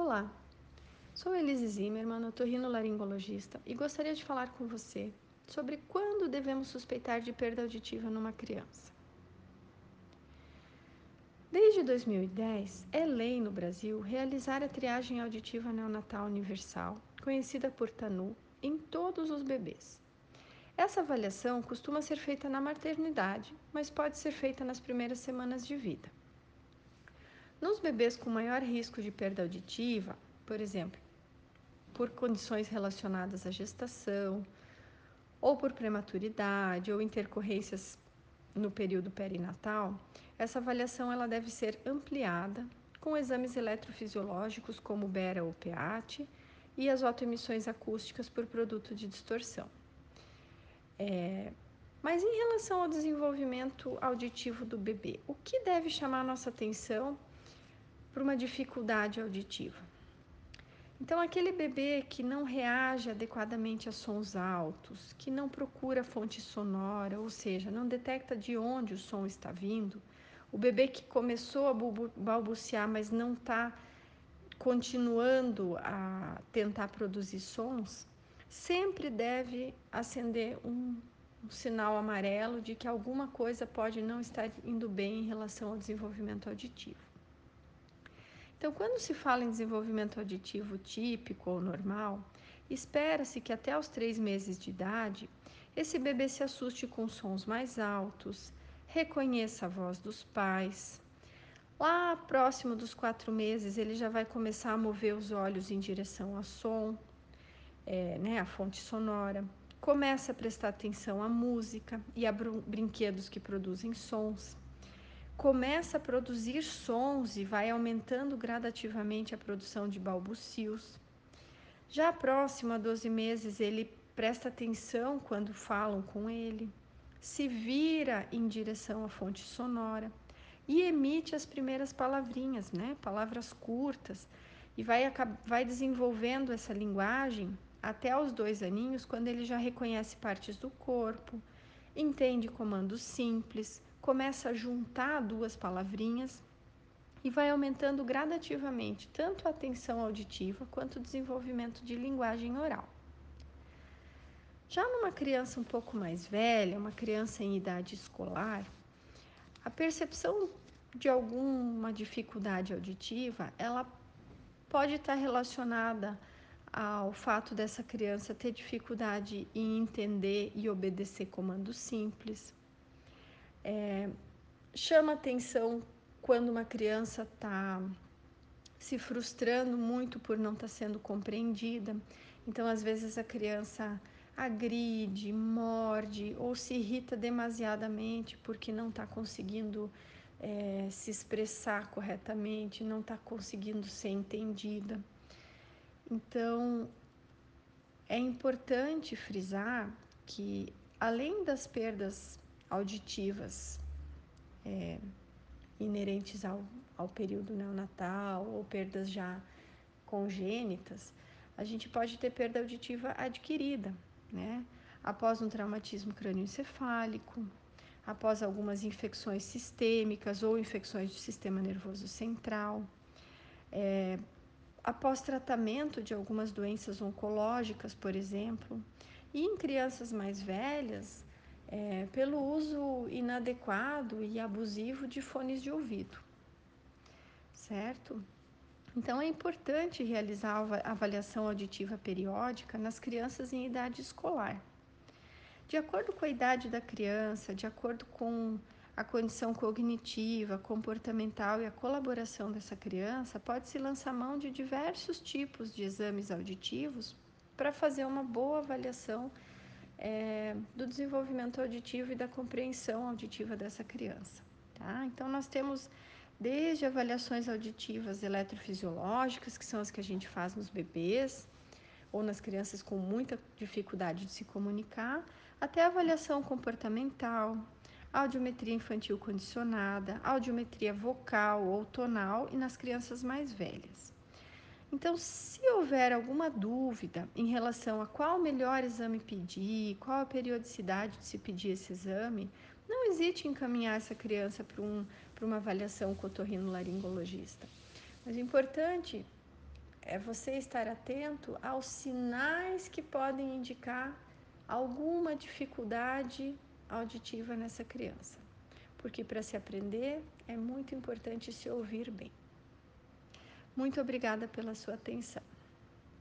Olá, sou Elise Zimmermann, otorrinolaringologista e gostaria de falar com você sobre quando devemos suspeitar de perda auditiva numa criança. Desde 2010, é lei no Brasil realizar a triagem auditiva neonatal universal, conhecida por TANU, em todos os bebês. Essa avaliação costuma ser feita na maternidade, mas pode ser feita nas primeiras semanas de vida. Nos bebês com maior risco de perda auditiva, por exemplo, por condições relacionadas à gestação, ou por prematuridade, ou intercorrências no período perinatal, essa avaliação ela deve ser ampliada com exames eletrofisiológicos como BERA ou PEAT e as autoemissões acústicas por produto de distorção. É, mas em relação ao desenvolvimento auditivo do bebê, o que deve chamar nossa atenção para uma dificuldade auditiva. Então, aquele bebê que não reage adequadamente a sons altos, que não procura fonte sonora, ou seja, não detecta de onde o som está vindo, o bebê que começou a balbuciar, mas não está continuando a tentar produzir sons, sempre deve acender um, um sinal amarelo de que alguma coisa pode não estar indo bem em relação ao desenvolvimento auditivo. Então, quando se fala em desenvolvimento auditivo típico ou normal, espera-se que até os três meses de idade, esse bebê se assuste com sons mais altos, reconheça a voz dos pais. Lá próximo dos quatro meses, ele já vai começar a mover os olhos em direção ao som, é, né, a fonte sonora. Começa a prestar atenção à música e a brinquedos que produzem sons começa a produzir sons e vai aumentando gradativamente a produção de balbucios. Já próximo a 12 meses, ele presta atenção quando falam com ele, se vira em direção à fonte sonora e emite as primeiras palavrinhas, né? palavras curtas, e vai, vai desenvolvendo essa linguagem até os dois aninhos, quando ele já reconhece partes do corpo, entende comandos simples, começa a juntar duas palavrinhas e vai aumentando gradativamente tanto a atenção auditiva quanto o desenvolvimento de linguagem oral. Já numa criança um pouco mais velha, uma criança em idade escolar, a percepção de alguma dificuldade auditiva, ela pode estar relacionada ao fato dessa criança ter dificuldade em entender e obedecer comandos simples, chama atenção quando uma criança está se frustrando muito por não estar tá sendo compreendida. Então, às vezes, a criança agride, morde ou se irrita demasiadamente porque não está conseguindo é, se expressar corretamente, não está conseguindo ser entendida. Então, é importante frisar que, além das perdas auditivas é, inerentes ao, ao período neonatal ou perdas já congênitas, a gente pode ter perda auditiva adquirida, né? Após um traumatismo crânioencefálico, após algumas infecções sistêmicas ou infecções do sistema nervoso central, é, após tratamento de algumas doenças oncológicas, por exemplo, e em crianças mais velhas, é, pelo uso inadequado e abusivo de fones de ouvido, certo? Então, é importante realizar a avaliação auditiva periódica nas crianças em idade escolar. De acordo com a idade da criança, de acordo com a condição cognitiva, comportamental e a colaboração dessa criança, pode-se lançar mão de diversos tipos de exames auditivos para fazer uma boa avaliação é, do desenvolvimento auditivo e da compreensão auditiva dessa criança. Tá? Então, nós temos desde avaliações auditivas eletrofisiológicas, que são as que a gente faz nos bebês ou nas crianças com muita dificuldade de se comunicar, até avaliação comportamental, audiometria infantil condicionada, audiometria vocal ou tonal e nas crianças mais velhas. Então, se houver alguma dúvida em relação a qual melhor exame pedir, qual a periodicidade de se pedir esse exame, não hesite em encaminhar essa criança para um, uma avaliação com o otorrinolaringologista. Mas o importante é você estar atento aos sinais que podem indicar alguma dificuldade auditiva nessa criança. Porque para se aprender é muito importante se ouvir bem. Muito obrigada pela sua atenção.